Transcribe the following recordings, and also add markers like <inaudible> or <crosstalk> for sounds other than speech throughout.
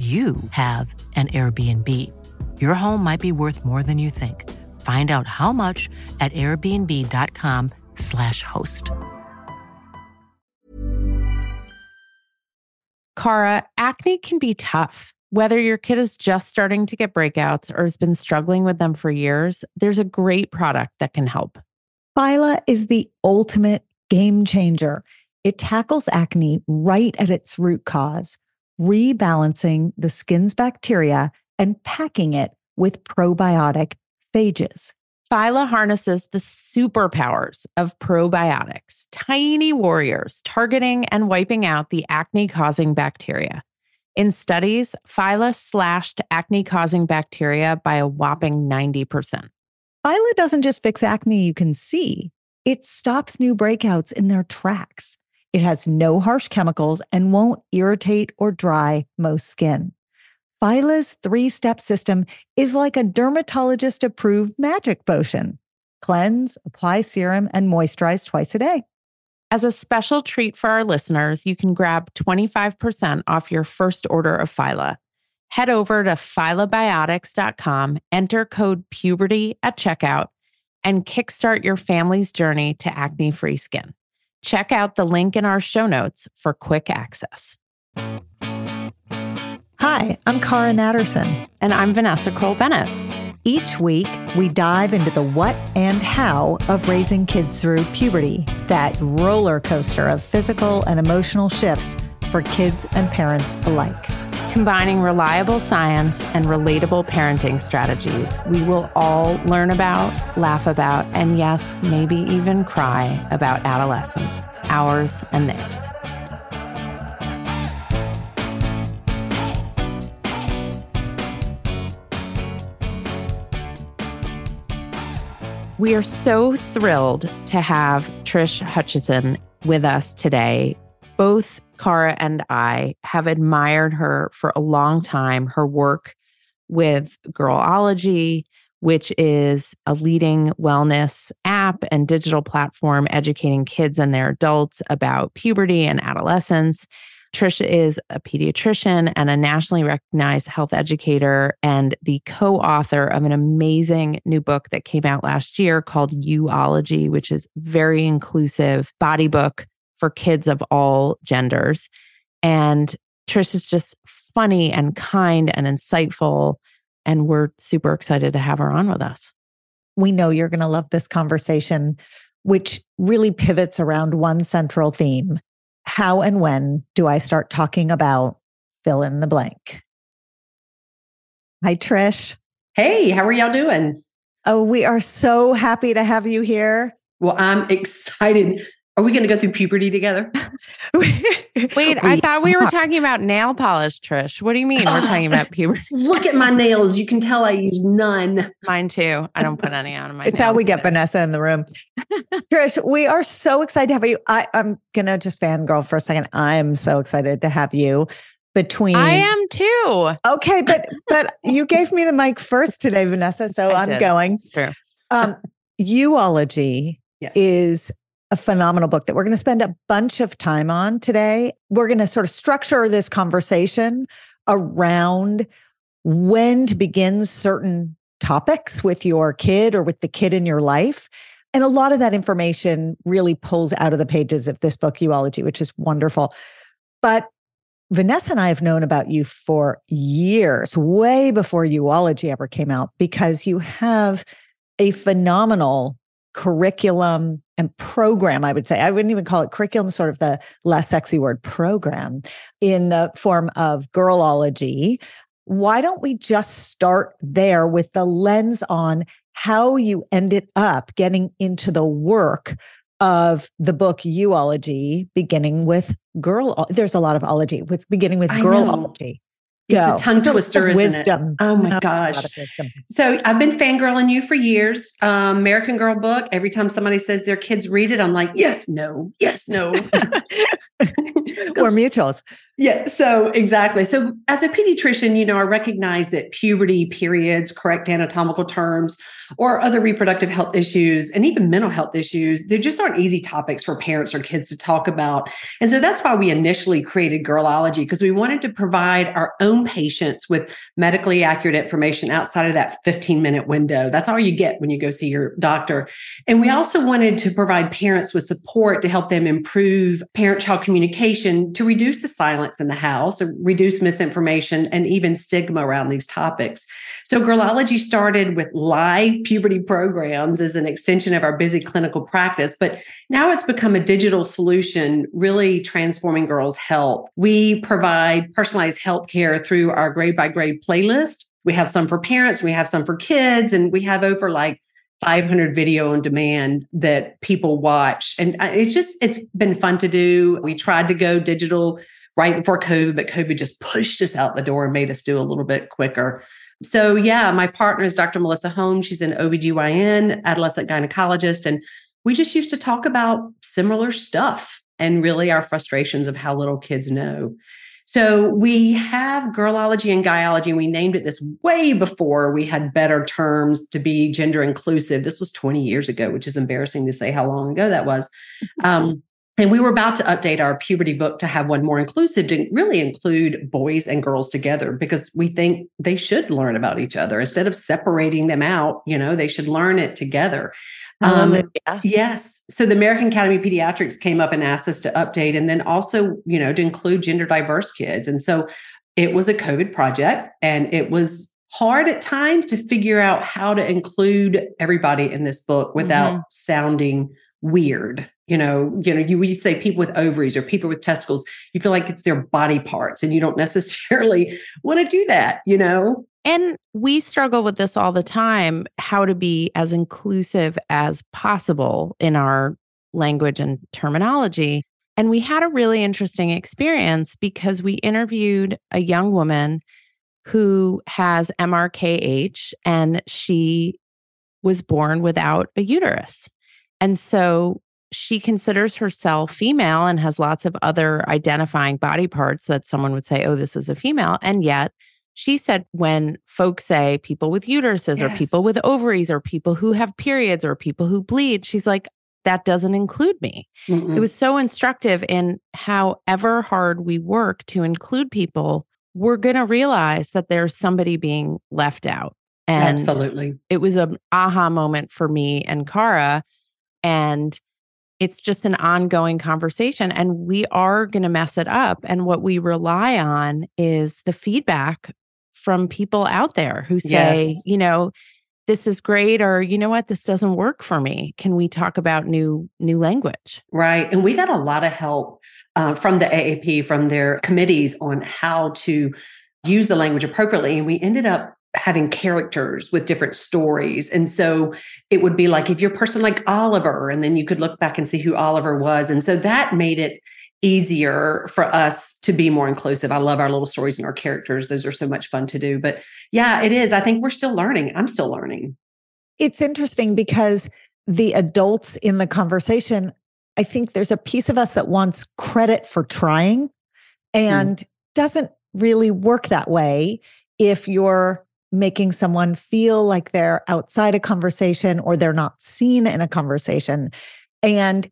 you have an Airbnb. Your home might be worth more than you think. Find out how much at airbnb.com/slash host. Cara, acne can be tough. Whether your kid is just starting to get breakouts or has been struggling with them for years, there's a great product that can help. Phyla is the ultimate game changer. It tackles acne right at its root cause rebalancing the skin's bacteria and packing it with probiotic phages. Phyla harnesses the superpowers of probiotics, tiny warriors targeting and wiping out the acne causing bacteria. In studies, Phyla slashed acne causing bacteria by a whopping 90%. Phyla doesn't just fix acne you can see, it stops new breakouts in their tracks. It has no harsh chemicals and won't irritate or dry most skin. Phyla's three step system is like a dermatologist approved magic potion cleanse, apply serum, and moisturize twice a day. As a special treat for our listeners, you can grab 25% off your first order of Phyla. Head over to phylabiotics.com, enter code puberty at checkout, and kickstart your family's journey to acne free skin. Check out the link in our show notes for quick access. Hi, I'm Cara Natterson. And I'm Vanessa Kroll Bennett. Each week, we dive into the what and how of raising kids through puberty, that roller coaster of physical and emotional shifts for kids and parents alike. Combining reliable science and relatable parenting strategies, we will all learn about, laugh about, and yes, maybe even cry about adolescence, ours and theirs. We are so thrilled to have Trish Hutchison with us today. Both Cara and I have admired her for a long time. Her work with Girlology, which is a leading wellness app and digital platform educating kids and their adults about puberty and adolescence. Trisha is a pediatrician and a nationally recognized health educator and the co author of an amazing new book that came out last year called You-ology, which is very inclusive body book for kids of all genders. And Trish is just funny and kind and insightful. And we're super excited to have her on with us. We know you're going to love this conversation, which really pivots around one central theme. How and when do I start talking about fill in the blank? Hi, Trish. Hey, how are y'all doing? Oh, we are so happy to have you here. Well, I'm excited are we going to go through puberty together? <laughs> Wait, I thought we were talking about nail polish, Trish. What do you mean we're talking about <gasps> puberty? Look at my nails. You can tell I use none. Mine too. I don't put any on my It's how we get Vanessa in the room. <laughs> Trish, we are so excited to have you. I, I'm going to just fangirl for a second. I'm so excited to have you between I am too. Okay, but but you gave me the mic first today, Vanessa. So I am going. true. Um, <laughs> You-ology yes. is a phenomenal book that we're going to spend a bunch of time on today. We're going to sort of structure this conversation around when to begin certain topics with your kid or with the kid in your life. And a lot of that information really pulls out of the pages of this book, You-ology, which is wonderful. But Vanessa and I have known about you for years, way before You-ology ever came out, because you have a phenomenal curriculum and program, I would say. I wouldn't even call it curriculum, sort of the less sexy word program in the form of girlology. Why don't we just start there with the lens on how you ended up getting into the work of the book You-ology, beginning with girl. There's a lot of ology with beginning with girlology. It's a tongue twister, isn't wisdom. it? Oh my gosh. So I've been fangirling you for years. Um, American Girl book. Every time somebody says their kids read it, I'm like, yes, no, yes, no. <laughs> We're <laughs> mutuals. Yeah. So exactly. So as a pediatrician, you know, I recognize that puberty, periods, correct anatomical terms, or other reproductive health issues, and even mental health issues, they just aren't easy topics for parents or kids to talk about. And so that's why we initially created Girlology, because we wanted to provide our own patients with medically accurate information outside of that 15 minute window. That's all you get when you go see your doctor. And we also wanted to provide parents with support to help them improve parent child communication to reduce the silence in the house, reduce misinformation, and even stigma around these topics. So, Girlology started with live puberty programs as an extension of our busy clinical practice, but now it's become a digital solution, really transforming girls' health. We provide personalized health care through our grade by grade playlist. We have some for parents, we have some for kids, and we have over like 500 video on demand that people watch and uh, it's just it's been fun to do we tried to go digital right before COVID, but COVID just pushed us out the door and made us do a little bit quicker. So, yeah, my partner is Dr. Melissa Holmes. She's an OBGYN, adolescent gynecologist. And we just used to talk about similar stuff and really our frustrations of how little kids know. So we have girlology and guyology. And we named it this way before we had better terms to be gender inclusive. This was 20 years ago, which is embarrassing to say how long ago that was. <laughs> Um, and we were about to update our puberty book to have one more inclusive, to really include boys and girls together, because we think they should learn about each other instead of separating them out. You know, they should learn it together. Um, yeah. Yes. So the American Academy of Pediatrics came up and asked us to update, and then also, you know, to include gender diverse kids. And so it was a COVID project, and it was hard at times to figure out how to include everybody in this book without mm-hmm. sounding weird you know, you know, you we say people with ovaries or people with testicles, you feel like it's their body parts and you don't <laughs> necessarily want to do that, you know? And we struggle with this all the time how to be as inclusive as possible in our language and terminology. And we had a really interesting experience because we interviewed a young woman who has MRKH and she was born without a uterus. And so she considers herself female and has lots of other identifying body parts that someone would say, oh, this is a female. And yet, she said when folks say people with uteruses yes. or people with ovaries or people who have periods or people who bleed, she's like, that doesn't include me. Mm-mm. It was so instructive in however hard we work to include people, we're going to realize that there's somebody being left out. And Absolutely. It was an aha moment for me and Cara. And it's just an ongoing conversation and we are going to mess it up and what we rely on is the feedback from people out there who say yes. you know this is great or you know what? This doesn't work for me. Can we talk about new new language? Right and we got a lot of help uh, from the aap from their committees on how to use the language appropriately and we ended up having characters with different stories. And so it would be like if you're a person like Oliver, and then you could look back and see who Oliver was. And so that made it easier for us to be more inclusive. I love our little stories and our characters. Those are so much fun to do. But yeah, it is. I think we're still learning. I'm still learning. It's interesting because the adults in the conversation, I think there's a piece of us that wants credit for trying and mm. doesn't really work that way if you're making someone feel like they're outside a conversation or they're not seen in a conversation. And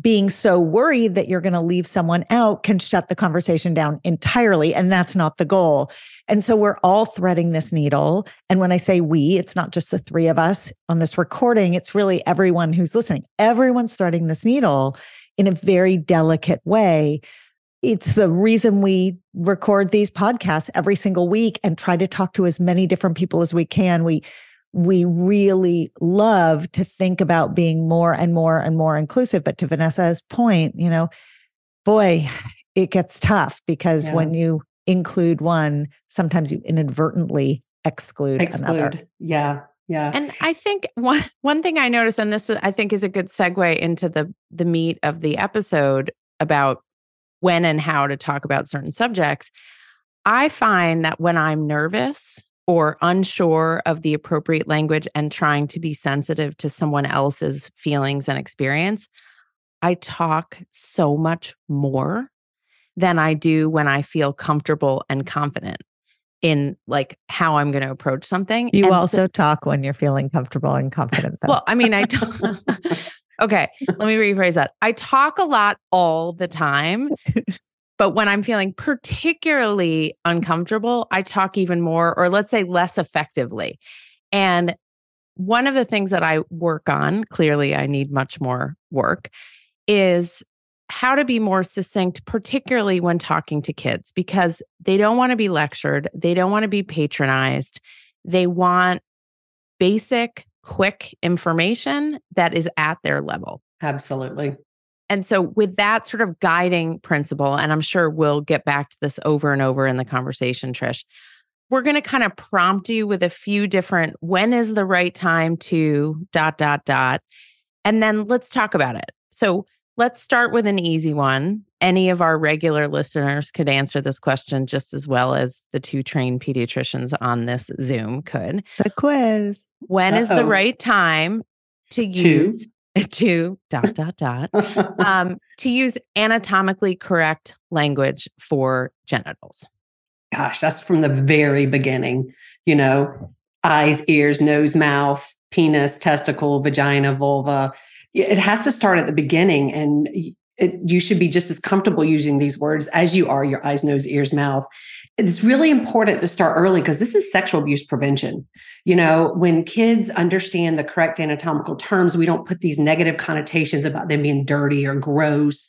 being so worried that you're going to leave someone out can shut the conversation down entirely. And that's not the goal. And so we're all threading this needle. And when I say we, it's not just the three of us on this recording, it's really everyone who's listening. Everyone's threading this needle in a very delicate way it's the reason we record these podcasts every single week and try to talk to as many different people as we can. We we really love to think about being more and more and more inclusive. But to Vanessa's point, you know, boy, it gets tough because yeah. when you include one, sometimes you inadvertently exclude, exclude. another. Yeah. Yeah. And I think one one thing I noticed, and this I think is a good segue into the the meat of the episode about when and how to talk about certain subjects. I find that when I'm nervous or unsure of the appropriate language and trying to be sensitive to someone else's feelings and experience, I talk so much more than I do when I feel comfortable and confident in like how I'm going to approach something. You and also so, talk when you're feeling comfortable and confident. Though. Well, I mean, I <laughs> don't. <laughs> okay, let me rephrase that. I talk a lot all the time, <laughs> but when I'm feeling particularly uncomfortable, I talk even more, or let's say less effectively. And one of the things that I work on, clearly, I need much more work, is how to be more succinct, particularly when talking to kids, because they don't want to be lectured. They don't want to be patronized. They want basic, quick information that is at their level. Absolutely. And so, with that sort of guiding principle, and I'm sure we'll get back to this over and over in the conversation, Trish, we're going to kind of prompt you with a few different when is the right time to dot, dot, dot. And then let's talk about it. So, let's start with an easy one. Any of our regular listeners could answer this question just as well as the two trained pediatricians on this Zoom could. It's a quiz. When Uh-oh. is the right time to use? <laughs> to dot dot dot <laughs> um, to use anatomically correct language for genitals gosh that's from the very beginning you know eyes ears nose mouth penis testicle vagina vulva it has to start at the beginning and it, you should be just as comfortable using these words as you are your eyes nose ears mouth it's really important to start early because this is sexual abuse prevention. You know, when kids understand the correct anatomical terms, we don't put these negative connotations about them being dirty or gross.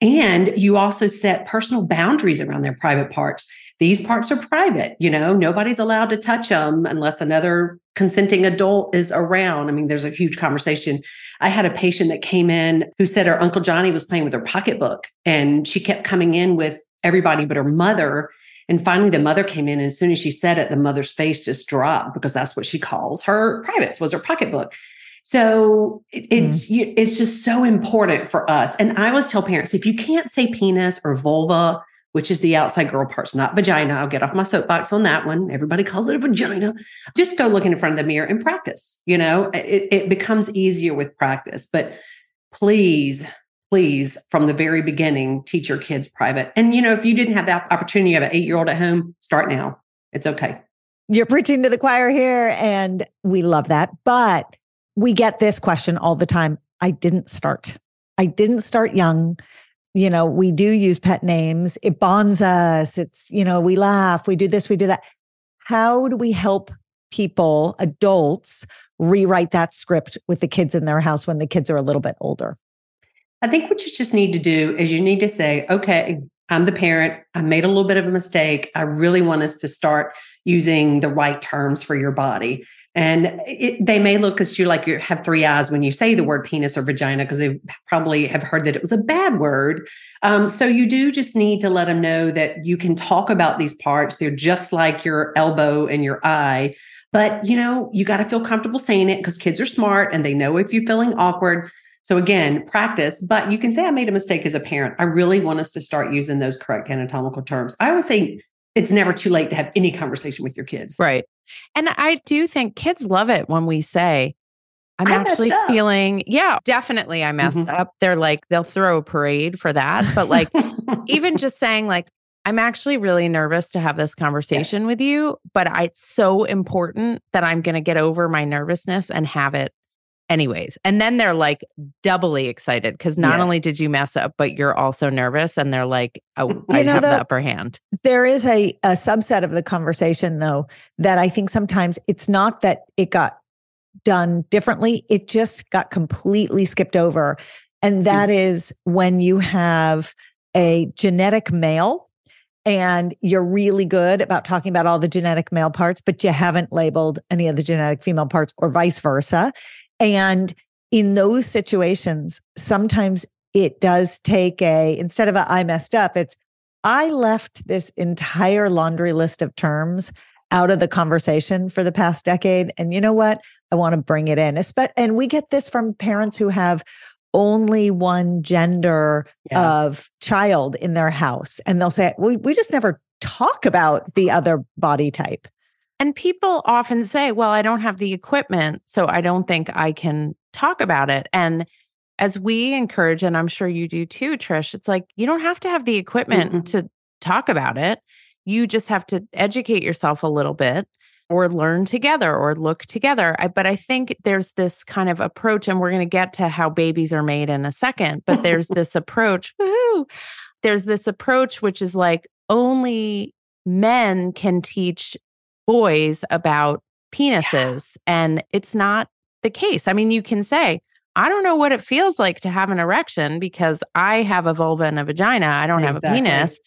And you also set personal boundaries around their private parts. These parts are private, you know, nobody's allowed to touch them unless another consenting adult is around. I mean, there's a huge conversation. I had a patient that came in who said her Uncle Johnny was playing with her pocketbook and she kept coming in with everybody but her mother and finally, the mother came in, and as soon as she said it, the mother's face just dropped because that's what she calls her privates was her pocketbook. So it, it's mm. you, it's just so important for us. And I always tell parents if you can't say penis or vulva, which is the outside girl parts, not vagina. I'll get off my soapbox on that one. Everybody calls it a vagina. Just go look in front of the mirror and practice. You know, it, it becomes easier with practice. But please please from the very beginning teach your kids private and you know if you didn't have that opportunity of an eight year old at home start now it's okay you're preaching to the choir here and we love that but we get this question all the time i didn't start i didn't start young you know we do use pet names it bonds us it's you know we laugh we do this we do that how do we help people adults rewrite that script with the kids in their house when the kids are a little bit older I think what you just need to do is you need to say, okay, I'm the parent. I made a little bit of a mistake. I really want us to start using the right terms for your body. And it, they may look at you like you have three eyes when you say the word penis or vagina because they probably have heard that it was a bad word. Um, so you do just need to let them know that you can talk about these parts. They're just like your elbow and your eye. But you know, you got to feel comfortable saying it because kids are smart and they know if you're feeling awkward. So again, practice, but you can say, I made a mistake as a parent. I really want us to start using those correct anatomical terms. I always say it's never too late to have any conversation with your kids. Right. And I do think kids love it when we say, I'm I actually feeling, yeah, definitely I messed mm-hmm. up. They're like, they'll throw a parade for that. But like, even <laughs> just saying, like, I'm actually really nervous to have this conversation yes. with you, but I, it's so important that I'm going to get over my nervousness and have it anyways. And then they're like doubly excited because not yes. only did you mess up, but you're also nervous. And they're like, oh, you I know, have the upper hand. There is a, a subset of the conversation, though, that I think sometimes it's not that it got done differently, it just got completely skipped over. And that mm-hmm. is when you have a genetic male and you're really good about talking about all the genetic male parts, but you haven't labeled any of the genetic female parts or vice versa. And in those situations, sometimes it does take a, instead of a I messed up, it's I left this entire laundry list of terms out of the conversation for the past decade. And you know what? I want to bring it in. And we get this from parents who have only one gender yeah. of child in their house. And they'll say, we, we just never talk about the other body type. And people often say, well, I don't have the equipment, so I don't think I can talk about it. And as we encourage, and I'm sure you do too, Trish, it's like you don't have to have the equipment mm to talk about it. You just have to educate yourself a little bit or learn together or look together. I, but I think there's this kind of approach, and we're going to get to how babies are made in a second, but there's <laughs> this approach. Woo-hoo, there's this approach which is like only men can teach boys about penises. Yeah. And it's not the case. I mean, you can say, I don't know what it feels like to have an erection because I have a vulva and a vagina. I don't exactly. have a penis.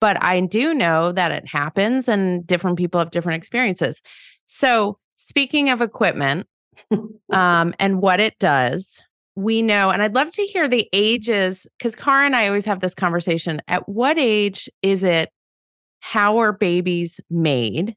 But I do know that it happens and different people have different experiences. So, speaking of equipment um, and what it does, we know, and I'd love to hear the ages because Cara and I always have this conversation. At what age is it? How are babies made?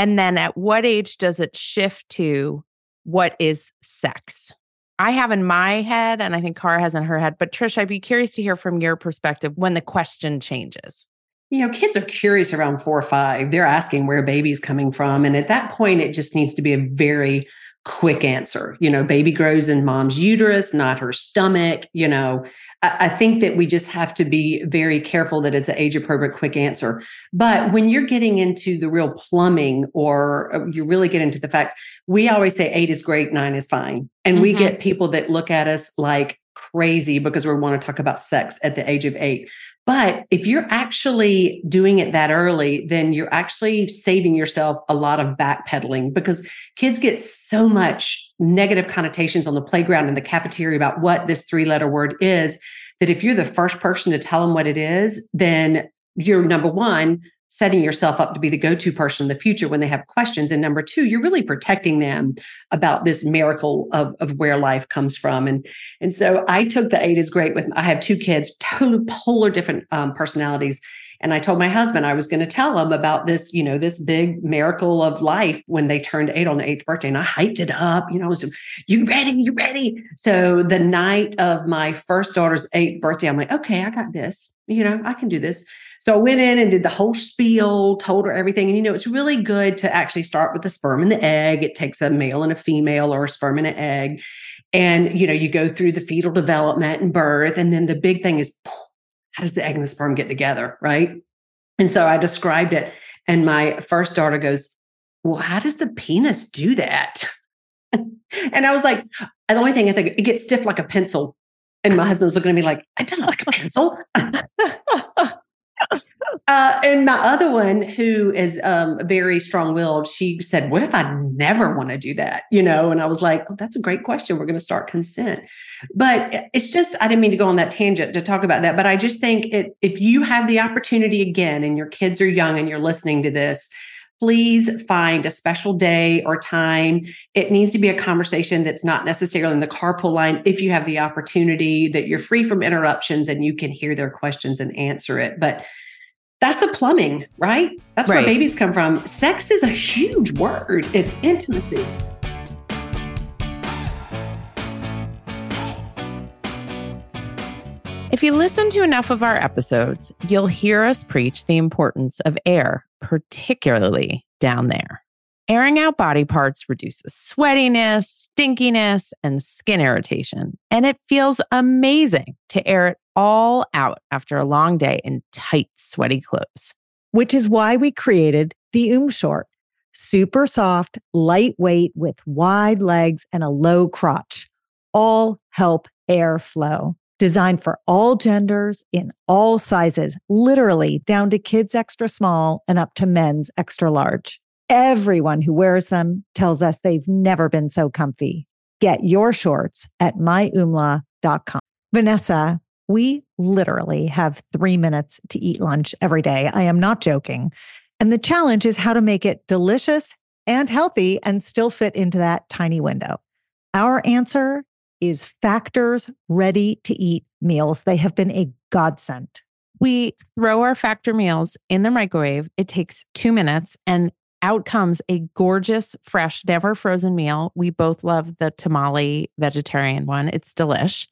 And then at what age does it shift to what is sex? I have in my head, and I think Cara has in her head, but Trish, I'd be curious to hear from your perspective when the question changes. You know, kids are curious around four or five. They're asking where baby's coming from. And at that point, it just needs to be a very quick answer. You know, baby grows in mom's uterus, not her stomach. You know, I, I, think that we just have to be very careful that it's an age appropriate quick answer. But when you're getting into the real plumbing or uh, you really get into the facts, we always say eight is great, nine is fine. And mm-hmm. we get people that look at us like crazy because we want to talk about sex at the age of eight. But if you're actually doing it that early, then you're actually saving yourself a lot of backpedaling because kids get so much negative connotations on the playground and the cafeteria about what this three letter word is that if you're the first person to tell them what it is, then you're number one, setting yourself up to be the go-to person in the future when they have questions. And number two you're really protecting them about this miracle of, of where life comes from. And and so i took the eight is great with i have two kids totally polar different um, personalities. And i told my husband i was going to tell him about this you know this big miracle of life when they turned eight on the eighth birthday. And i hyped it up you know i was you ready? You ready? So the night of my first daughter's eighth birthday i'm like okay i got this. You know i can do this so I went in and did the whole spiel, told her everything. And, you know, it's really good to actually start with the sperm and the egg. It takes a male and a female or a sperm and an egg. And, you know, you go through the fetal development and birth. And then the big thing is how does the egg and the sperm get together? Right. And so I described it. And my first daughter goes, Well, how does the penis do that? <laughs> and I was like, the only thing I think it gets stiff like a pencil. And my husband's looking at me like, I don't like a pencil. <laughs> Uh, and my other one, who is um, very strong willed, she said, What if I never want to do that? You know, and I was like, Oh, that's a great question. We're going to start consent. But it's just, I didn't mean to go on that tangent to talk about that. But I just think it, if you have the opportunity again and your kids are young and you're listening to this, please find a special day or time. It needs to be a conversation that's not necessarily in the carpool line. If you have the opportunity that you're free from interruptions and you can hear their questions and answer it. But that's the plumbing, right? That's right. where babies come from. Sex is a huge word, it's intimacy. If you listen to enough of our episodes, you'll hear us preach the importance of air, particularly down there. Airing out body parts reduces sweatiness, stinkiness, and skin irritation. And it feels amazing to air it all out after a long day in tight, sweaty clothes. Which is why we created the Oom Short. Super soft, lightweight with wide legs and a low crotch. All help air flow. Designed for all genders in all sizes, literally down to kids extra small and up to men's extra large. Everyone who wears them tells us they've never been so comfy. Get your shorts at myoomla.com. Vanessa, we literally have three minutes to eat lunch every day. I am not joking. And the challenge is how to make it delicious and healthy and still fit into that tiny window. Our answer is Factor's ready to eat meals. They have been a godsend. We throw our Factor meals in the microwave. It takes two minutes and out comes a gorgeous, fresh, never frozen meal. We both love the tamale vegetarian one. It's delish.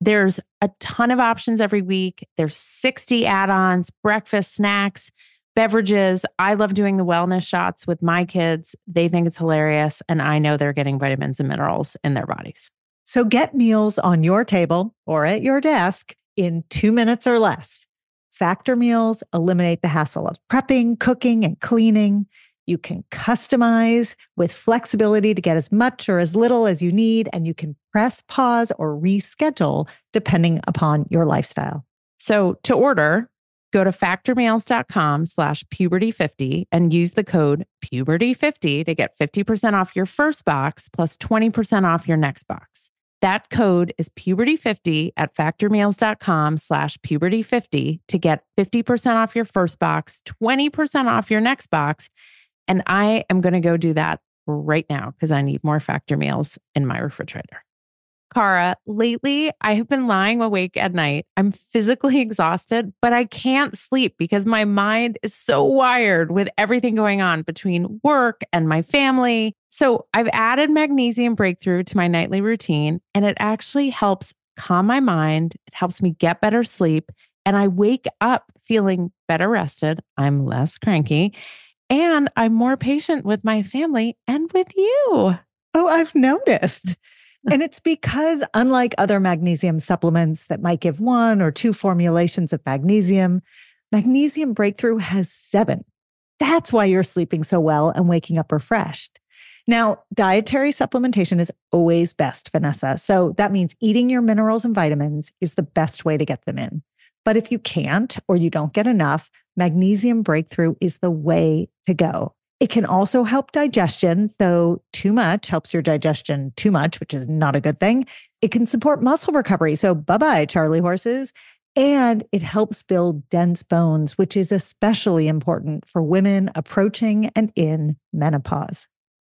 There's a ton of options every week. There's 60 add ons, breakfast, snacks, beverages. I love doing the wellness shots with my kids. They think it's hilarious. And I know they're getting vitamins and minerals in their bodies. So get meals on your table or at your desk in two minutes or less. Factor meals eliminate the hassle of prepping, cooking, and cleaning. You can customize with flexibility to get as much or as little as you need, and you can press pause or reschedule depending upon your lifestyle. So to order, go to factormeals.com slash puberty50 and use the code puberty50 to get 50% off your first box plus 20% off your next box. That code is puberty50 at factormeals.com slash puberty50 to get 50% off your first box, 20% off your next box. And I am going to go do that right now because I need more factor meals in my refrigerator. Cara, lately I have been lying awake at night. I'm physically <laughs> exhausted, but I can't sleep because my mind is so wired with everything going on between work and my family. So I've added magnesium breakthrough to my nightly routine, and it actually helps calm my mind. It helps me get better sleep, and I wake up feeling better rested. I'm less cranky, and I'm more patient with my family and with you. Oh, I've noticed and it's because, unlike other magnesium supplements that might give one or two formulations of magnesium, Magnesium Breakthrough has seven. That's why you're sleeping so well and waking up refreshed. Now, dietary supplementation is always best, Vanessa. So that means eating your minerals and vitamins is the best way to get them in. But if you can't or you don't get enough, Magnesium Breakthrough is the way to go. It can also help digestion, though too much helps your digestion too much, which is not a good thing. It can support muscle recovery. So, bye bye, Charlie horses. And it helps build dense bones, which is especially important for women approaching and in menopause.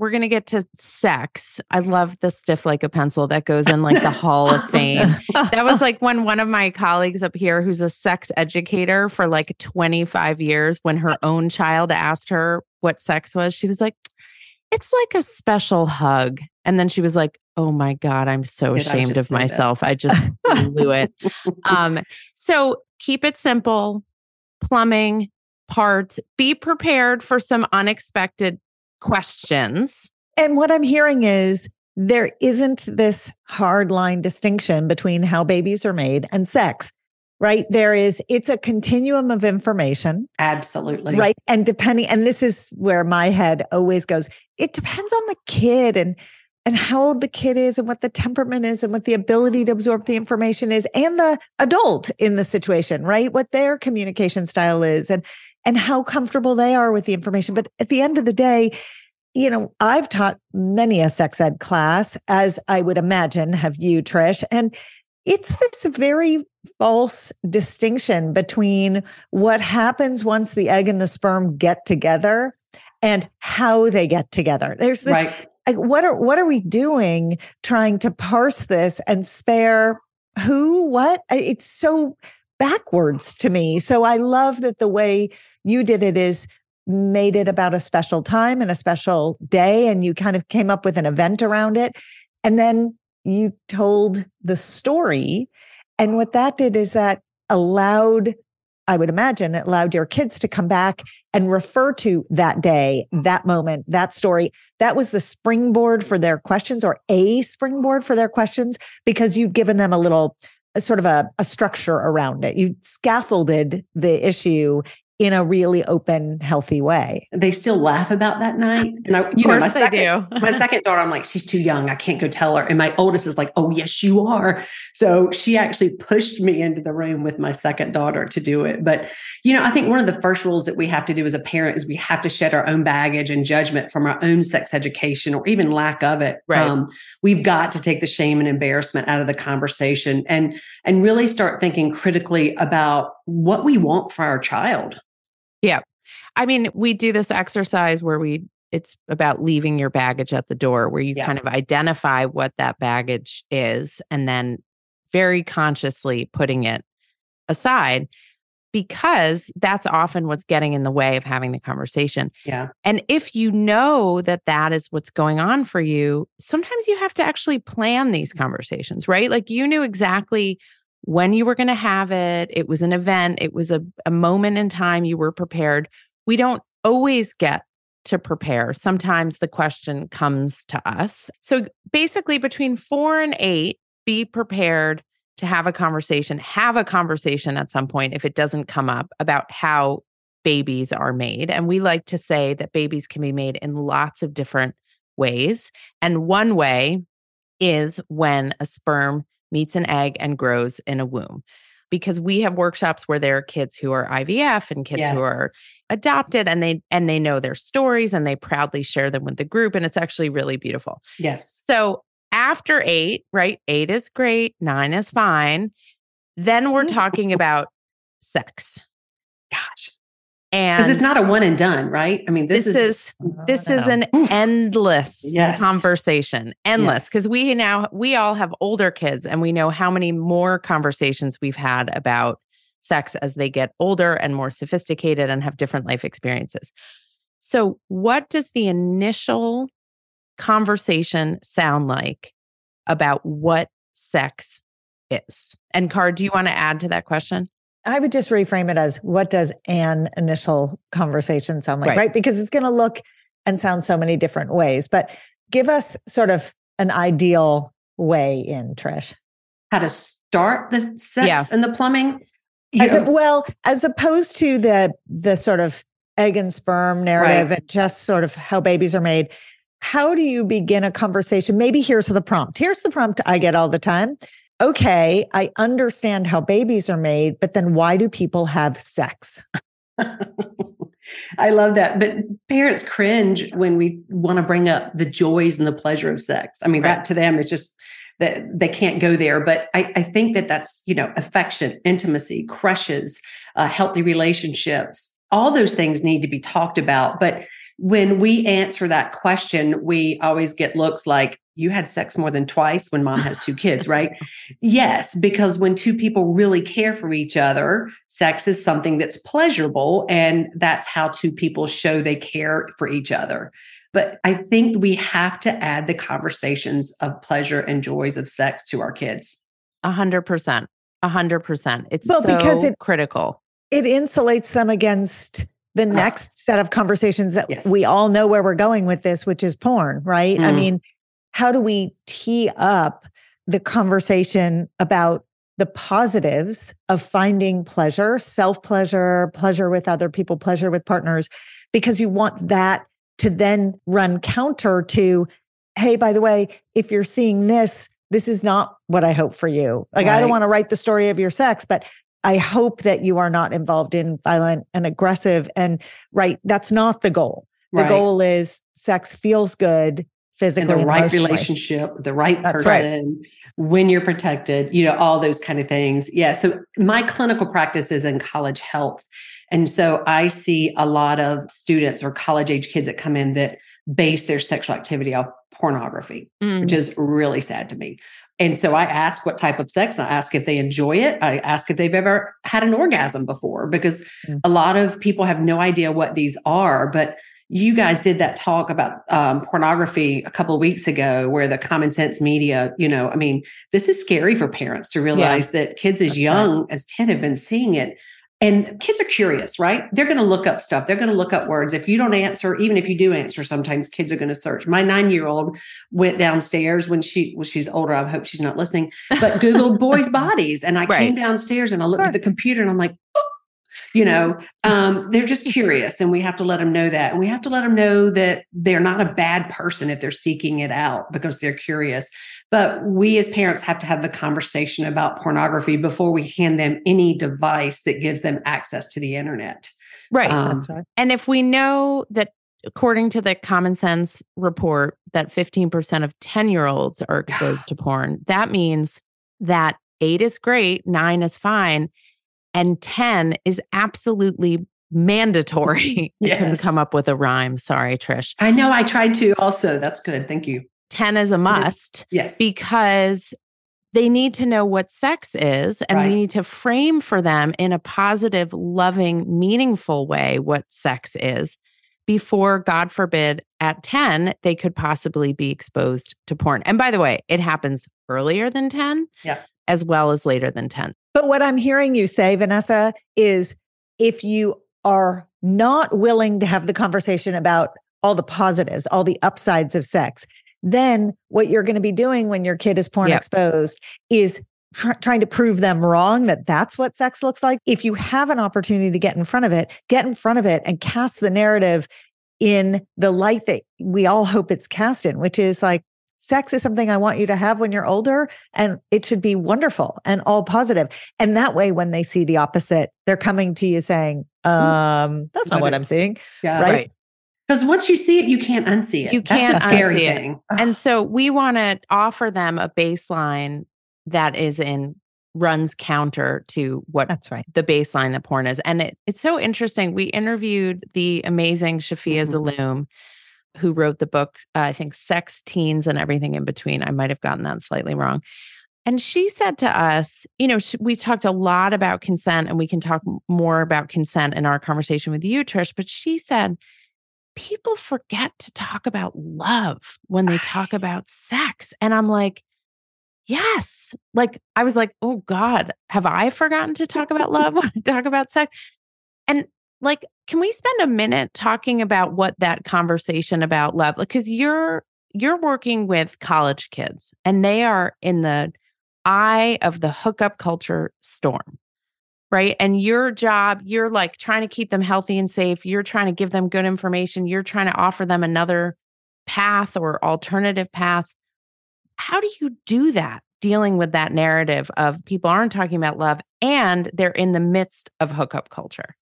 we're going to get to sex. I love the stiff like a pencil that goes in like the Hall of Fame. That was like when one of my colleagues up here, who's a sex educator for like 25 years, when her own child asked her what sex was, she was like, it's like a special hug. And then she was like, oh my God, I'm so Did ashamed of myself. I just blew it. Um, so keep it simple plumbing, parts, be prepared for some unexpected questions. And what I'm hearing is there isn't this hard line distinction between how babies are made and sex, right? There is, it's a continuum of information. Absolutely. Right. And depending, and this is where my head always goes, it depends on the kid and, and how old the kid is and what the temperament is and what the ability to absorb the information is and the adult in the situation right what their communication style is and and how comfortable they are with the information. But at the end of the day, you know, I've taught many a sex ed class, as I would imagine have you, Trish. And it's this very false distinction between what happens once the egg and the sperm get together and how they get together. There's this right. Like, what are what are we doing trying to parse this and spare who what it's so backwards to me. So I love that the way you did it is made it about a special time and a special day and you kind of came up with an event around it and then you told the story and what that did is that allowed I would imagine it allowed your kids to come back and refer to that day, that moment, that story. That was the springboard for their questions or a springboard for their questions because you'd given them a little a sort of a, a structure around it. You scaffolded the issue in a really open, healthy way. They still laugh about that night. And I, you know, my second, my <laughs> second daughter, I'm like, she's too young. I can't go tell her. And my oldest is like, oh, yes, you are. So she actually pushed me into the room with my second daughter to do it. But, you know, I think one of the first rules that we have to do as a parent is we have to shed our own baggage and judgment from our own sex education or even lack of it. Right. Um, we've got to take the shame and embarrassment out of the conversation and and really start thinking critically about what we want for our child. Yeah. I mean, we do this exercise where we it's about leaving your baggage at the door where you yeah. kind of identify what that baggage is and then very consciously putting it aside because that's often what's getting in the way of having the conversation. Yeah. And if you know that that is what's going on for you, sometimes you have to actually plan these conversations, right? Like you knew exactly when you were going to have it. It was an event, it was a, a moment in time. You were prepared. We don't always get to prepare. Sometimes the question comes to us. So basically, between four and eight, be prepared to have a conversation, have a conversation at some point if it doesn't come up about how babies are made. And we like to say that babies can be made in lots of different ways. And one way is when a sperm meets an egg and grows in a womb. Because we have workshops where there are kids who are IVF and kids yes. who are adopted and they and they know their stories and they proudly share them with the group and it's actually really beautiful. Yes. So after 8, right? 8 is great, 9 is fine. Then we're <laughs> talking about sex. Gosh. And because it's not a one and done, right? I mean, this, this is, is this is an Oof. endless yes. conversation, endless. Because yes. we now we all have older kids, and we know how many more conversations we've had about sex as they get older and more sophisticated and have different life experiences. So, what does the initial conversation sound like about what sex is? And Car, do you want to add to that question? I would just reframe it as what does an initial conversation sound like, right? right? Because it's going to look and sound so many different ways. But give us sort of an ideal way in, Trish. How to start the sex yeah. and the plumbing? As a, well, as opposed to the the sort of egg and sperm narrative right. and just sort of how babies are made. How do you begin a conversation? Maybe here's the prompt. Here's the prompt I get all the time okay, I understand how babies are made, but then why do people have sex? <laughs> I love that. But parents cringe when we want to bring up the joys and the pleasure of sex. I mean, right. that to them is just that they can't go there. But I, I, think that that's, you know, affection, intimacy, crushes, uh, healthy relationships. All those things need to be talked about. But when we answer that question, we always get looks like, you had sex more than twice when mom has two kids, right? yes, because when two people really care for each other, sex is something that's pleasurable. And that's how two people show they care for each other. But I think we have to add the conversations of pleasure and joys of sex to our kids. A hundred percent. A hundred percent. It's well, so because it, critical. It insulates them against the uh, next set of conversations that yes. we all know where we're going with this, which is porn, right? Mm. I mean, how do we tee up the conversation about the positives of finding pleasure, self pleasure, pleasure with other people, pleasure with partners, because you want that to then run counter to, hey, by the way, if you're seeing this, this is not what I hope for you. Like, right. I don't want to write the story of your sex, but I hope that you are not involved in violent and aggressive. And right, that's not the goal. The right. goal is sex feels good physically, in the right relationship, the right That's person, right. when you're protected, you know, all those kind of things. Yeah. So my clinical practice is in college health. And so I see a lot of students or college age kids that come in that base their sexual activity off pornography, mm. which is really sad to me. And so I ask what type of sex, I ask if they enjoy it. I ask if they've ever had an orgasm before, because mm. a lot of people have no idea what these are. But you guys did that talk about um, pornography a couple of weeks ago where the common sense media you know i mean this is scary for parents to realize yeah. that kids as That's young right. as 10 have been seeing it and kids are curious, right? They're going to look up stuff. They're going to look up words. If you don't answer, even if you do answer, sometimes kids are going to search. My nine-year-old went downstairs when she well, she's older. I hope she's not listening, but Googled <laughs> boys' bodies, and I right. came downstairs and I looked at the computer and I'm like, you know um, they're just curious and we have to let them know that. And we have to let them know that they're not a bad person if they're seeking it out because they're curious. But we as parents have to have the conversation about pornography before we hand them any device that gives them access to the internet. Right, um, right. and if we know that according to the common sense report that 15% of 10 year olds are <sighs> exposed to porn that means that eight is great nine is fine and 10 is absolutely mandatory. yes. <laughs> I couldn't come up with a rhyme. Sorry, Trish. I know I tried to also. That's good. Thank you. 10 is a must. Yes. Because they need to know what sex is and right. we need to frame for them in a positive, loving, meaningful way what sex is before, God forbid, at 10, they could possibly be exposed to porn. And by the way, it happens earlier than 10 yeah. as well as later than 10. But what I'm hearing you say, Vanessa, is if you are not willing to have the conversation about all the positives, all the upsides of sex, then what you're going to be doing when your kid is porn yep. exposed is tr- trying to prove them wrong that that's what sex looks like. If you have an opportunity to get in front of it, get in front of it and cast the narrative in the light that we all hope it's cast in, which is like, sex is something I want you to have when you're older, and it should be wonderful and all positive. And that way, when they see the opposite, they're coming to you saying, hmm. um, that's not what I'm seeing. Yeah. Right. Because once you see it, you can't unsee it. You can't That's a scary unsee thing. it. And so we want to offer them a baseline that is in runs counter to what that's right the baseline that porn is and it, it's so interesting we interviewed the amazing shafia mm-hmm. zaloom who wrote the book, uh, I think Sex, Teens, and Everything in Between. I might have gotten that slightly wrong. And she said to us, you know, we talked a lot about consent, and we can talk more about consent in our conversation with you, Trish. But she said, people forget to talk about love when they talk about sex. And I'm like, yes. Like, I was like, oh God, have I forgotten to talk about love when I talk about sex? And like can we spend a minute talking about what that conversation about love because you're you're working with college kids and they are in the eye of the hookup culture storm right? And your job you're like trying to keep them healthy and safe you're trying to give them good information you're trying to offer them another path or alternative paths. How do you do that dealing with that narrative of people aren't talking about love and they're in the midst of hookup culture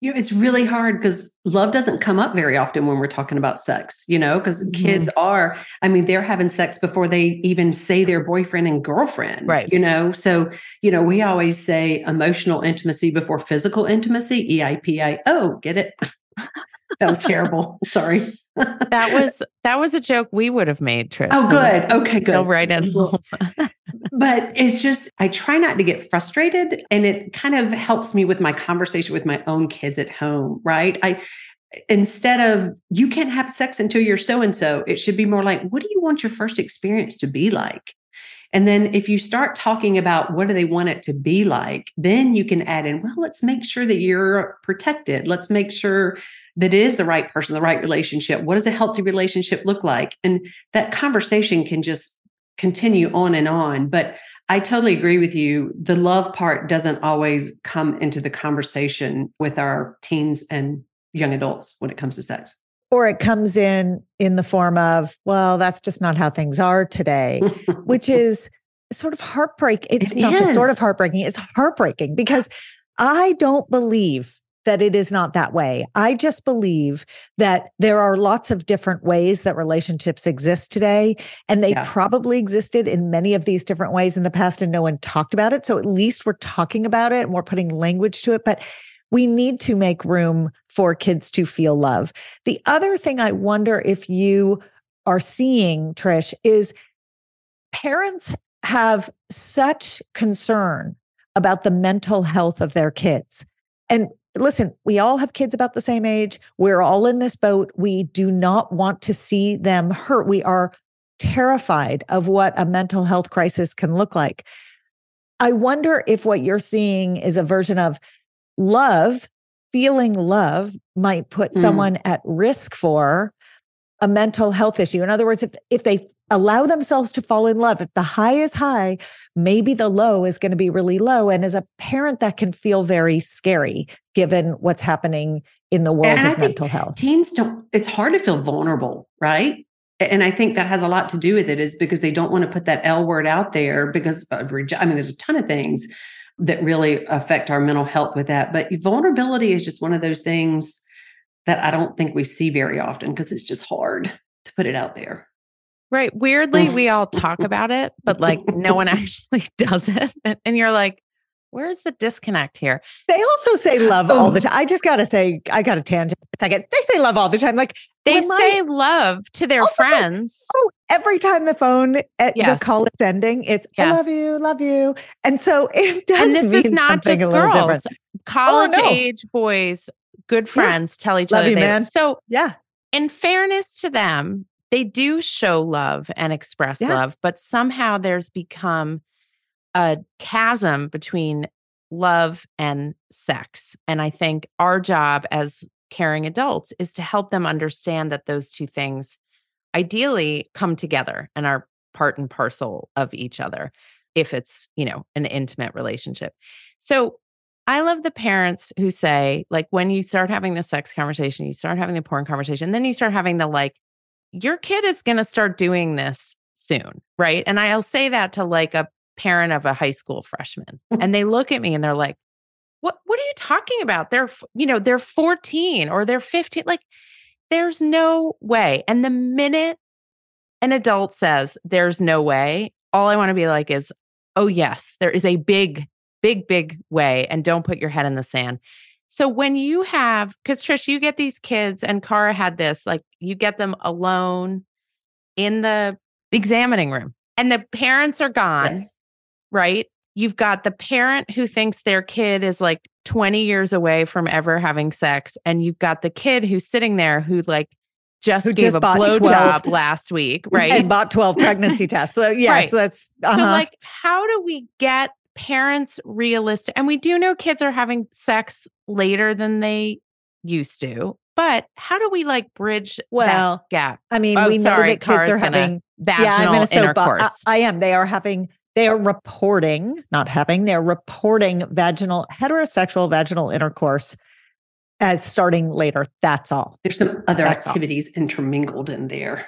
you know, it's really hard because love doesn't come up very often when we're talking about sex, you know, because mm-hmm. kids are, I mean, they're having sex before they even say their boyfriend and girlfriend, right? You know, so, you know, we always say emotional intimacy before physical intimacy, EIPI. Oh, get it? <laughs> that was terrible. Sorry. That was that was a joke we would have made, Trish. Oh, good. Okay, good. Go right in but it's just, I try not to get frustrated. And it kind of helps me with my conversation with my own kids at home, right? I, instead of you can't have sex until you're so and so, it should be more like, what do you want your first experience to be like? And then if you start talking about what do they want it to be like, then you can add in, well, let's make sure that you're protected. Let's make sure that is the right person, the right relationship. What does a healthy relationship look like? And that conversation can just continue on and on. But I totally agree with you. The love part doesn't always come into the conversation with our teens and young adults when it comes to sex. Or it comes in in the form of, well, that's just not how things are today, <laughs> which is sort of heartbreak. It's it not is. just sort of heartbreaking, it's heartbreaking because I don't believe that it is not that way. I just believe that there are lots of different ways that relationships exist today. And they yeah. probably existed in many of these different ways in the past, and no one talked about it. So at least we're talking about it and we're putting language to it. But we need to make room for kids to feel love. The other thing I wonder if you are seeing, Trish, is parents have such concern about the mental health of their kids. And listen, we all have kids about the same age. We're all in this boat. We do not want to see them hurt. We are terrified of what a mental health crisis can look like. I wonder if what you're seeing is a version of love, feeling love might put mm. someone at risk for a mental health issue. In other words, if if they allow themselves to fall in love, if the high is high, maybe the low is going to be really low. And as a parent, that can feel very scary given what's happening in the world and of mental health. Teens don't, it's hard to feel vulnerable, right? And I think that has a lot to do with it, is because they don't want to put that L word out there because, I mean, there's a ton of things that really affect our mental health with that. But vulnerability is just one of those things that I don't think we see very often because it's just hard to put it out there. Right. Weirdly, we all talk about it, but like no one <laughs> actually does it. And you're like, where's the disconnect here? They also say love all the um time. I just gotta say, I got a tangent a second. They say love all the time. Like they say my, love to their oh friends. Oh, every time the phone at yes. the call is ending, it's yes. I love you, love you. And so it <laughs> does. And this is not just girls. Oh, College oh, no. age boys, good friends yeah. tell each love other. You, man. So yeah. In fairness to them, they do show love and express yeah. love, but somehow there's become a chasm between love and sex. And I think our job as caring adults is to help them understand that those two things ideally come together and are part and parcel of each other if it's, you know, an intimate relationship. So I love the parents who say, like, when you start having the sex conversation, you start having the porn conversation, then you start having the like, your kid is going to start doing this soon, right? And I'll say that to like a parent of a high school freshman. Mm-hmm. and they look at me and they're like, "What what are you talking about? They're you know, they're 14 or they're 15 like there's no way." And the minute an adult says there's no way, all I want to be like is, "Oh yes, there is a big big big way and don't put your head in the sand." So when you have, because Trish, you get these kids, and Cara had this, like you get them alone in the examining room, and the parents are gone, yes. right? You've got the parent who thinks their kid is like 20 years away from ever having sex, and you've got the kid who's sitting there who like just who gave just a blowjob last week, <laughs> right? And bought 12 pregnancy tests. So yes, right. that's uh-huh. so like how do we get parents realistic and we do know kids are having sex later than they used to but how do we like bridge well gap? I mean oh, we sorry, know that kids are having vaginal yeah, intercourse I, I am they are having they are reporting not having they're reporting vaginal heterosexual vaginal intercourse as starting later that's all. There's some other that's activities all. intermingled in there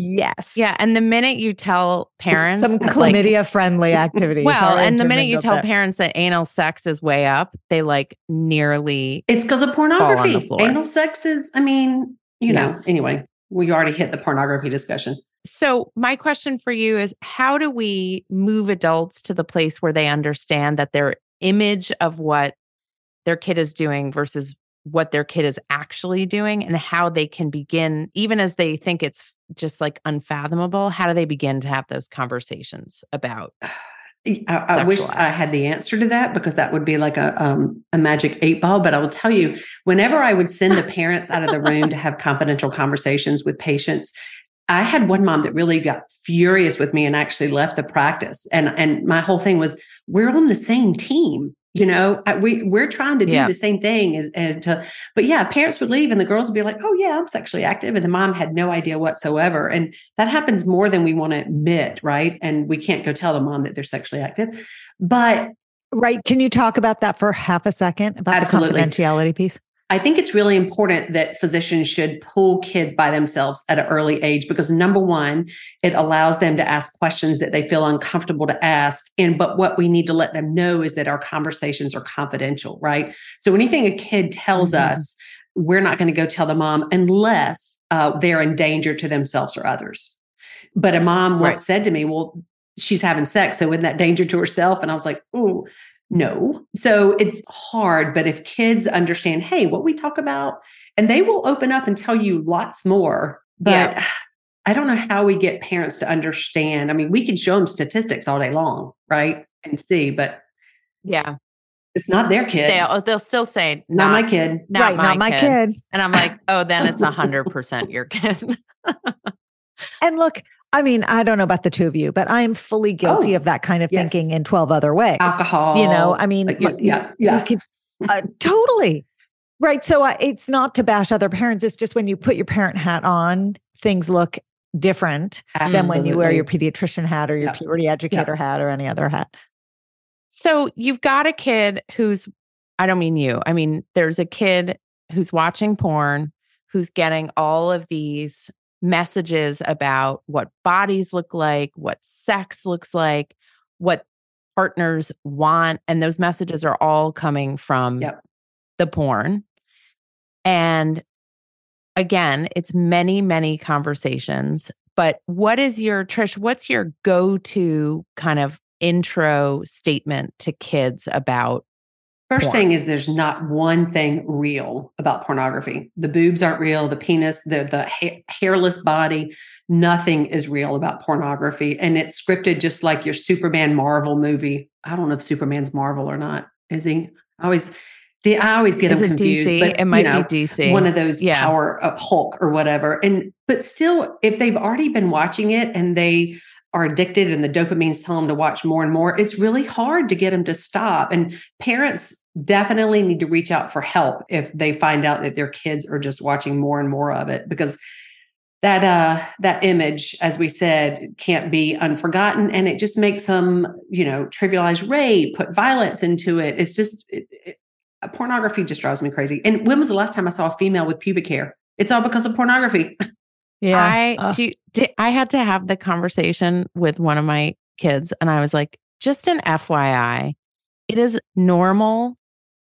Yes. Yeah. And the minute you tell parents some chlamydia like, friendly activities. Well, and the minute you tell parents that anal sex is way up, they like nearly It's because of pornography. Anal sex is, I mean, you yes. know, anyway, we already hit the pornography discussion. So, my question for you is how do we move adults to the place where they understand that their image of what their kid is doing versus what their kid is actually doing and how they can begin, even as they think it's just like unfathomable, how do they begin to have those conversations about? <sighs> I, I wish? I had the answer to that because that would be like a um, a magic eight ball. But I will tell you, whenever I would send the parents out of the room to have confidential conversations with patients, I had one mom that really got furious with me and actually left the practice. And and my whole thing was, we're on the same team you know we we're trying to do yeah. the same thing as, as to but yeah parents would leave and the girls would be like oh yeah i'm sexually active and the mom had no idea whatsoever and that happens more than we want to admit right and we can't go tell the mom that they're sexually active but right can you talk about that for half a second about absolutely. the confidentiality piece I think it's really important that physicians should pull kids by themselves at an early age because number one, it allows them to ask questions that they feel uncomfortable to ask. And but what we need to let them know is that our conversations are confidential, right? So anything a kid tells mm-hmm. us, we're not going to go tell the mom unless uh, they're in danger to themselves or others. But a mom right. once said to me, "Well, she's having sex, so isn't that danger to herself?" And I was like, "Ooh." No. So it's hard. But if kids understand, hey, what we talk about, and they will open up and tell you lots more. But yeah. <sighs> I don't know how we get parents to understand. I mean, we can show them statistics all day long, right? And see, but yeah, it's not their kid. They'll, oh, they'll still say, not, not my kid. Not right, my not my kid. kid. And I'm like, oh, then it's <laughs> a hundred percent your kid. <laughs> and look, I mean, I don't know about the two of you, but I am fully guilty oh, of that kind of yes. thinking in 12 other ways. Alcohol. You know, I mean, yeah, yeah. yeah. Could, uh, <laughs> totally. Right. So uh, it's not to bash other parents. It's just when you put your parent hat on, things look different Absolutely. than when you wear your pediatrician hat or your puberty educator hat or any other hat. So you've got a kid who's, I don't mean you, I mean, there's a kid who's watching porn, who's getting all of these messages about what bodies look like, what sex looks like, what partners want. And those messages are all coming from yep. the porn. And again, it's many, many conversations. But what is your, Trish, what's your go to kind of intro statement to kids about First porn. thing is there's not one thing real about pornography. The boobs aren't real, the penis, the the ha- hairless body, nothing is real about pornography and it's scripted just like your Superman Marvel movie. I don't know if Superman's Marvel or not. Is he? I always I always get is them confused, DC? but it might you know, be DC. One of those yeah. power uh, Hulk or whatever. And but still, if they've already been watching it and they are addicted and the dopamines tell them to watch more and more, it's really hard to get them to stop. And parents definitely need to reach out for help if they find out that their kids are just watching more and more of it because that uh that image as we said can't be unforgotten and it just makes them you know trivialize rape put violence into it it's just it, it, pornography just drives me crazy and when was the last time i saw a female with pubic hair it's all because of pornography <laughs> yeah i uh. do, do, i had to have the conversation with one of my kids and i was like just an fyi it is normal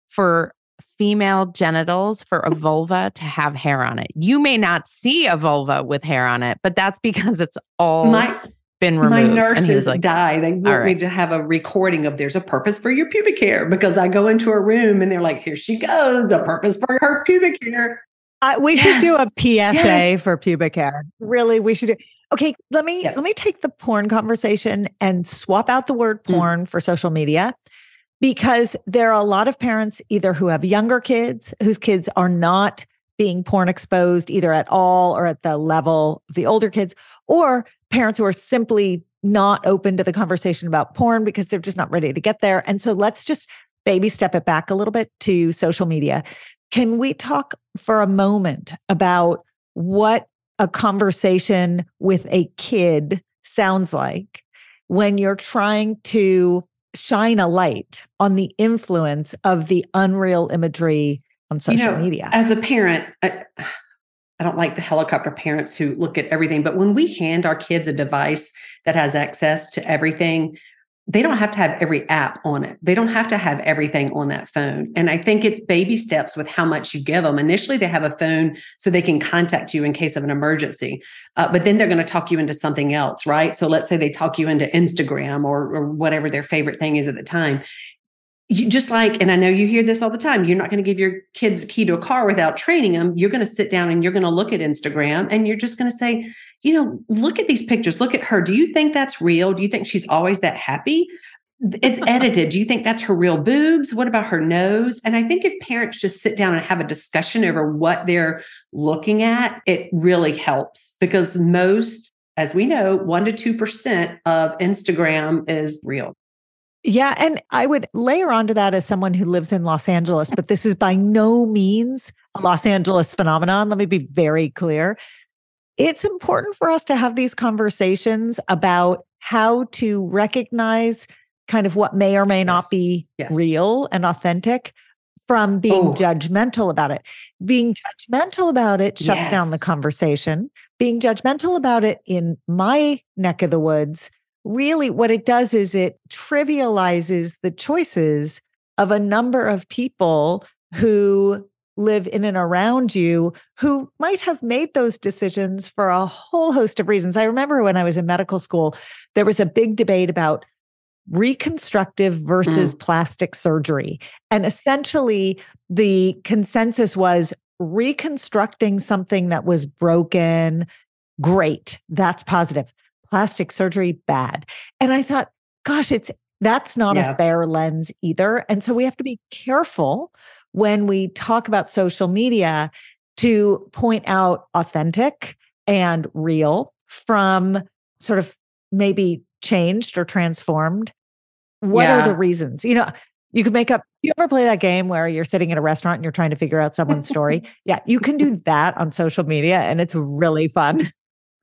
for female genitals for a vulva to have hair on it. You may not see a vulva with hair on it, but that's because it's all my, been removed. My nurses like, die. They want right. me to have a recording of there's a purpose for your pubic hair because I go into a room and they're like, here she goes, a purpose for her pubic hair. Uh, we yes. should do a PSA yes. for pubic hair. Really, we should do. Okay, let me yes. let me take the porn conversation and swap out the word mm. porn mm. for social media because there are a lot of parents either who have younger kids whose kids are not being porn exposed either at all or at the level of the older kids, or parents who are simply not open to the conversation about porn because they're just not ready to get there. And so let's just baby step it back a little bit to social media. Can we talk for a moment about what a conversation with a kid sounds like when you're trying to shine a light on the influence of the unreal imagery on social you know, media. As a parent, I, <sighs> I don't like the helicopter parents who look at everything, but when we hand our kids a device that has access to everything, they don't have to have every app on it. They don't have to have everything on that phone. And I think it's baby steps with how much you give them. Initially, they have a phone so they can contact you in case of an emergency, uh, but then they're going to talk you into something else, right? So let's say they talk you into Instagram or, or whatever their favorite thing is at the time you just like, and I know you hear this all the time, you're not going to give your kids a key to a car without training them. You're going to sit down and you're going to look at Instagram and you're just going to say, you know, look at these pictures, look at her. Do you think that's real? Do you think she's always that happy? It's <laughs> edited. Do you think that's her real boobs? What about her nose? And I think if parents just sit down and have a discussion over what they're looking at, it really helps because most, as we know, one to 2% of Instagram is real. Yeah. And I would layer onto that as someone who lives in Los Angeles, but this is by no means a Los Angeles phenomenon. Let me be very clear. It's important for us to have these conversations about how to recognize kind of what may or may yes. not be yes. real and authentic from being oh. judgmental about it. Being judgmental about it shuts yes. down the conversation. Being judgmental about it in my neck of the woods, really what it does is it trivializes the choices of a number of people who live in and around you who might have made those decisions for a whole host of reasons. I remember when I was in medical school, there was a big debate about reconstructive versus mm. plastic surgery. And essentially, the consensus was reconstructing something that was broken, great, that's positive. Plastic surgery, bad. And I thought, gosh, it's that's not yeah. a fair lens either. And so we have to be careful when we talk about social media to point out authentic and real from sort of maybe changed or transformed? What yeah. are the reasons? You know, you can make up. You ever play that game where you're sitting in a restaurant and you're trying to figure out someone's story? <laughs> yeah, you can do that on social media and it's really fun.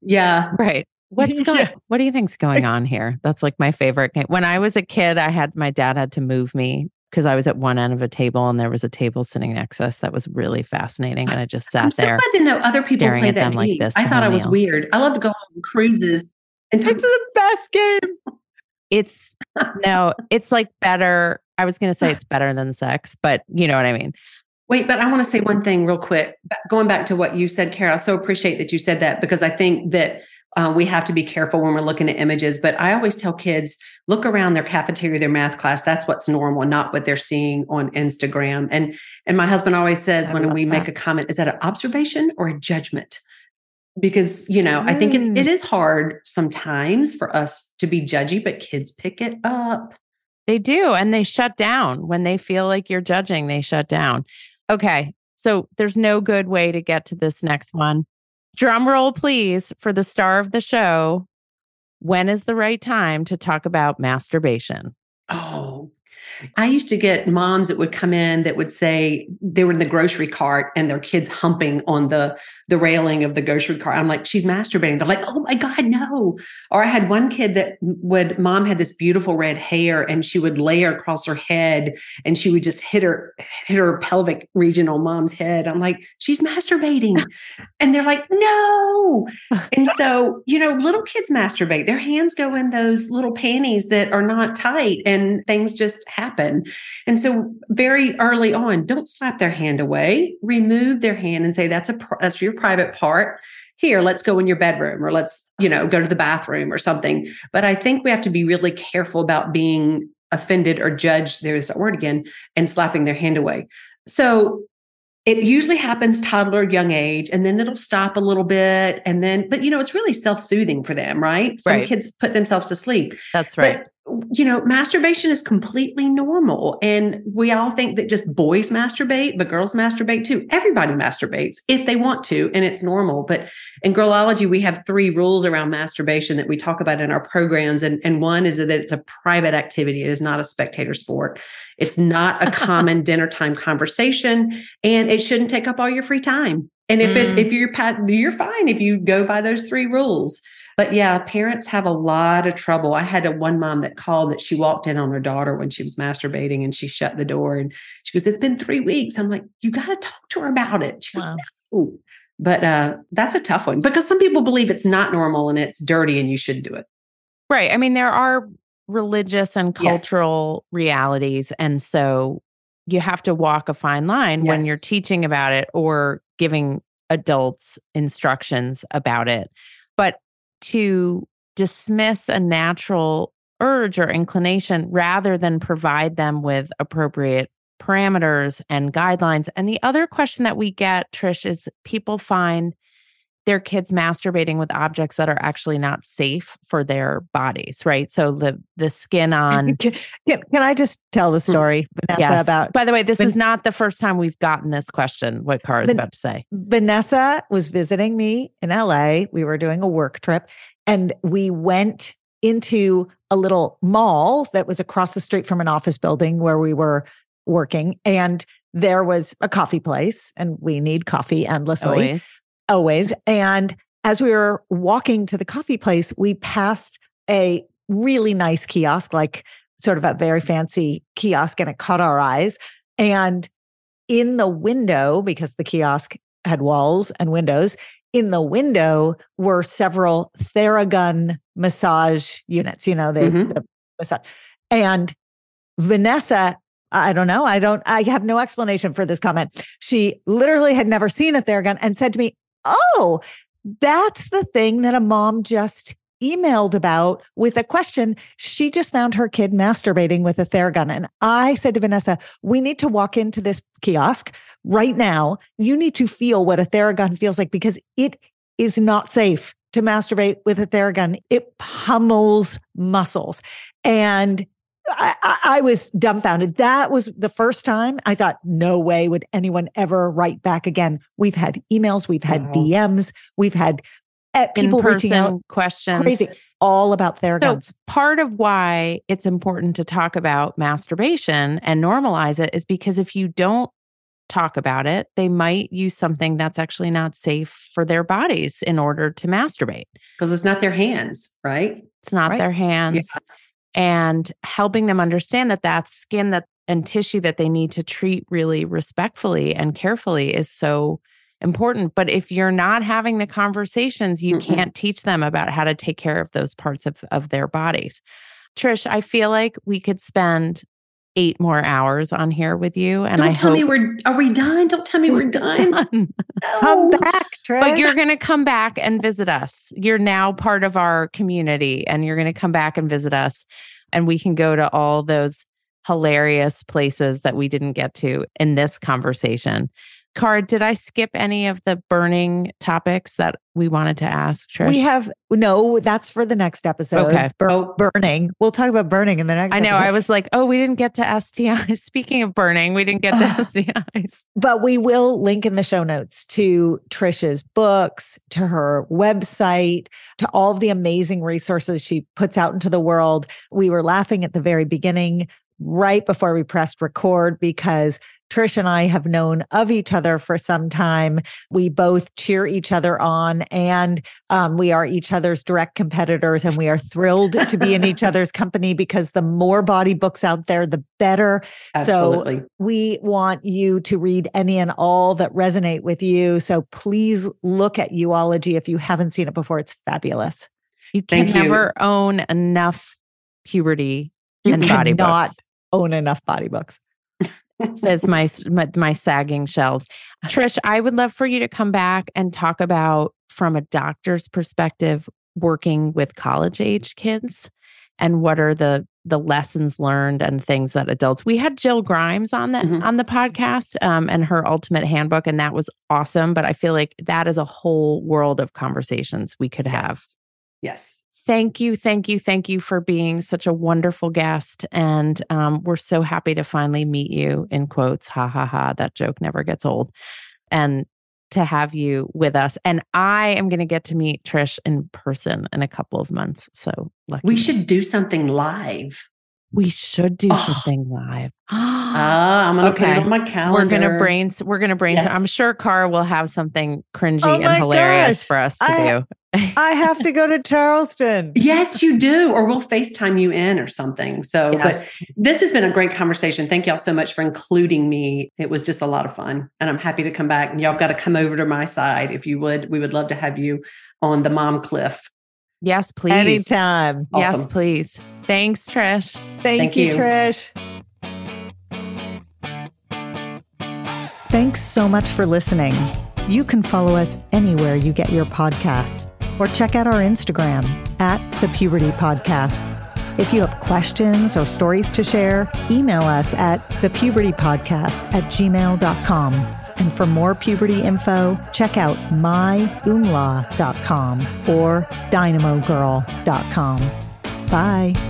Yeah. <laughs> Right. What's <laughs> going yeah. what do you think's going <laughs> on here? That's like my favorite game. When I was a kid, I had my dad had to move me because I was at one end of a table and there was a table sitting next to us that was really fascinating. And I just sat I'm so there. glad to know other people play that game. Like this I thought I was weird. I love to go on cruises and it's the best game. It's <laughs> no, it's like better. I was going to say it's better than sex, but you know what I mean. Wait, but I want to say one thing real quick. Going back to what you said, Cara, I so appreciate that you said that because I think that uh, we have to be careful when we're looking at images. But I always tell kids look around their cafeteria, their math class. That's what's normal, not what they're seeing on Instagram. And and my husband always says I when we that. make a comment, is that an observation or a judgment? because you know mm. i think it's it mm. hard sometimes for us to be judgy but kids pick it up they do and they shut down when they feel like you're judging they shut down okay so there's no good way to get to this next one drum roll please for the star of the show. When is the right time to talk about masturbation? Oh I used to get moms that would come in that would say they were in the grocery cart and their kids humping on the the railing of the grocery cart. I'm like, she's masturbating. They're like, oh my God, no. Or I had one kid that would mom had this beautiful red hair and she would lay her across her head and she would just hit her hit her pelvic region on mom's head. I'm like, she's masturbating. <laughs> and they're like, no. and so, you know, little kids masturbate. Their hands go in those little panties that are not tight and things just happen. And so very early on, don't slap their hand away. Remove their hand and say that's a that's your private part. Here, let's go in your bedroom or let's, you know, go to the bathroom or something. But I think we have to be really careful about being offended or judged, there's that word again, and slapping their hand away. So it usually happens toddler young age and then it'll stop a little bit and then but you know it's really self-soothing for them right some right. kids put themselves to sleep that's right but you know, masturbation is completely normal. And we all think that just boys masturbate, but girls masturbate too. Everybody masturbates if they want to, and it's normal. But in Girlology, we have three rules around masturbation that we talk about in our programs. And, and one is that it's a private activity, it is not a spectator sport. It's not a common <laughs> dinner time conversation, and it shouldn't take up all your free time. And if mm. it if you're you're fine if you go by those three rules. But yeah, parents have a lot of trouble. I had a one mom that called that she walked in on her daughter when she was masturbating and she shut the door and she goes, It's been three weeks. I'm like, You got to talk to her about it. She goes, wow. no. But uh, that's a tough one because some people believe it's not normal and it's dirty and you shouldn't do it. Right. I mean, there are religious and cultural yes. realities. And so you have to walk a fine line yes. when you're teaching about it or giving adults instructions about it. But to dismiss a natural urge or inclination rather than provide them with appropriate parameters and guidelines. And the other question that we get, Trish, is people find their kids masturbating with objects that are actually not safe for their bodies, right? So the the skin on. Can, can, can I just tell the mm, story, Vanessa? Yes. About by the way, this is not the first time we've gotten this question. What Car is about to say. Vanessa was visiting me in LA. We were doing a work trip, and we went into a little mall that was across the street from an office building where we were working, and there was a coffee place, and we need coffee endlessly. Always always. And as we were walking to the coffee place, we passed a really nice kiosk, like sort of a very fancy kiosk, and it caught our eyes. And in the window, because the kiosk had walls and windows, in the window were several Theragun massage units, you know, the, mm-hmm. the massage. And Vanessa, I don't know. I don't, I have no explanation for this comment. She literally had never seen a Theragun and said to me, Oh, that's the thing that a mom just emailed about with a question. She just found her kid masturbating with a Theragun. And I said to Vanessa, we need to walk into this kiosk right now. You need to feel what a Theragun feels like because it is not safe to masturbate with a Theragun. It pummels muscles. And I, I, was dumbfounded. That was the first time I thought, no way would anyone ever write back again. We've had emails, we've had. DMs, we've had uh, people reaching out questions. Crazy. All about Theraguns. So part of why it's important to talk about masturbation and normalize it is because if you don't talk about it, they might use something that's actually not safe for their bodies in order to masturbate. Because it's not their hands, right? It's not right. their hands. Yeah. And helping them understand that that skin that and tissue that they need to treat really respectfully and carefully is so important. But if you're not having the conversations, you mm can't teach them about how to take care of those parts of, of their bodies. Trish, I feel like we could spend eight more hours on here with you. And Don't I tell hope me we're are we done? Don't tell me we're, we're done. done. <laughs> No. Come back, Trish. But you're gonna come back and visit us. You're now part of our community and you're gonna come back and visit us. And we can go to all those hilarious places that we didn't get to in this conversation. Cara, did I skip any of the burning topics that we wanted to ask, Trish? We have no, that's for the next episode. Okay. Bur- oh. burning. We'll talk about burning in the next I know. episode. I was like, oh, we didn't get to STIs. <laughs> Speaking of burning, we didn't get to <laughs> STIs. But we will link in the show notes to Trisha's books, to her website, to all of the amazing resources she puts out into the world. We were laughing at the very beginning right before we pressed record because Trish and I have known of each other for some time. We both cheer each other on, and um, we are each other's direct competitors. And we are thrilled to be in each <laughs> other's company because the more body books out there, the better. Absolutely. So we want you to read any and all that resonate with you. So please look at You-ology if you haven't seen it before. It's fabulous. You can Thank never you. own enough puberty you and body books. Own enough body books says my, my my sagging shelves. Trish, I would love for you to come back and talk about from a doctor's perspective working with college age kids and what are the the lessons learned and things that adults we had jill grimes on the mm-hmm. on the podcast um, and her ultimate handbook and that was awesome but i feel like that is a whole world of conversations we could have yes, yes thank you, thank you, thank you for being such a wonderful guest. And um, we're so happy to finally meet you, in quotes. Ha ha ha. That joke never gets old. And to have you with us. And I am going to get to meet Trish in person in a couple of months. So lucky. We should do something live. We should do oh. something live. <gasps> Ah, I'm gonna okay. put it on my calendar. We're gonna brain. We're gonna brain. Yes. I'm sure Cara will have something cringy oh and hilarious gosh. for us to I, do. I have to go to <laughs> Charleston. Yes, you do. Or we'll FaceTime you in or something. So, yes. but this has been a great conversation. Thank y'all so much for including me. It was just a lot of fun. And I'm happy to come back. And y'all got to come over to my side if you would. We would love to have you on the mom cliff. Yes, please. Anytime. Awesome. Yes, please. Thanks, Trish. Thank, Thank you, you, Trish. Thanks so much for listening. You can follow us anywhere you get your podcasts or check out our Instagram at the Puberty Podcast. If you have questions or stories to share, email us at thepubertypodcast at gmail.com. And for more puberty info, check out myoomla.com or dynamogirl.com. Bye.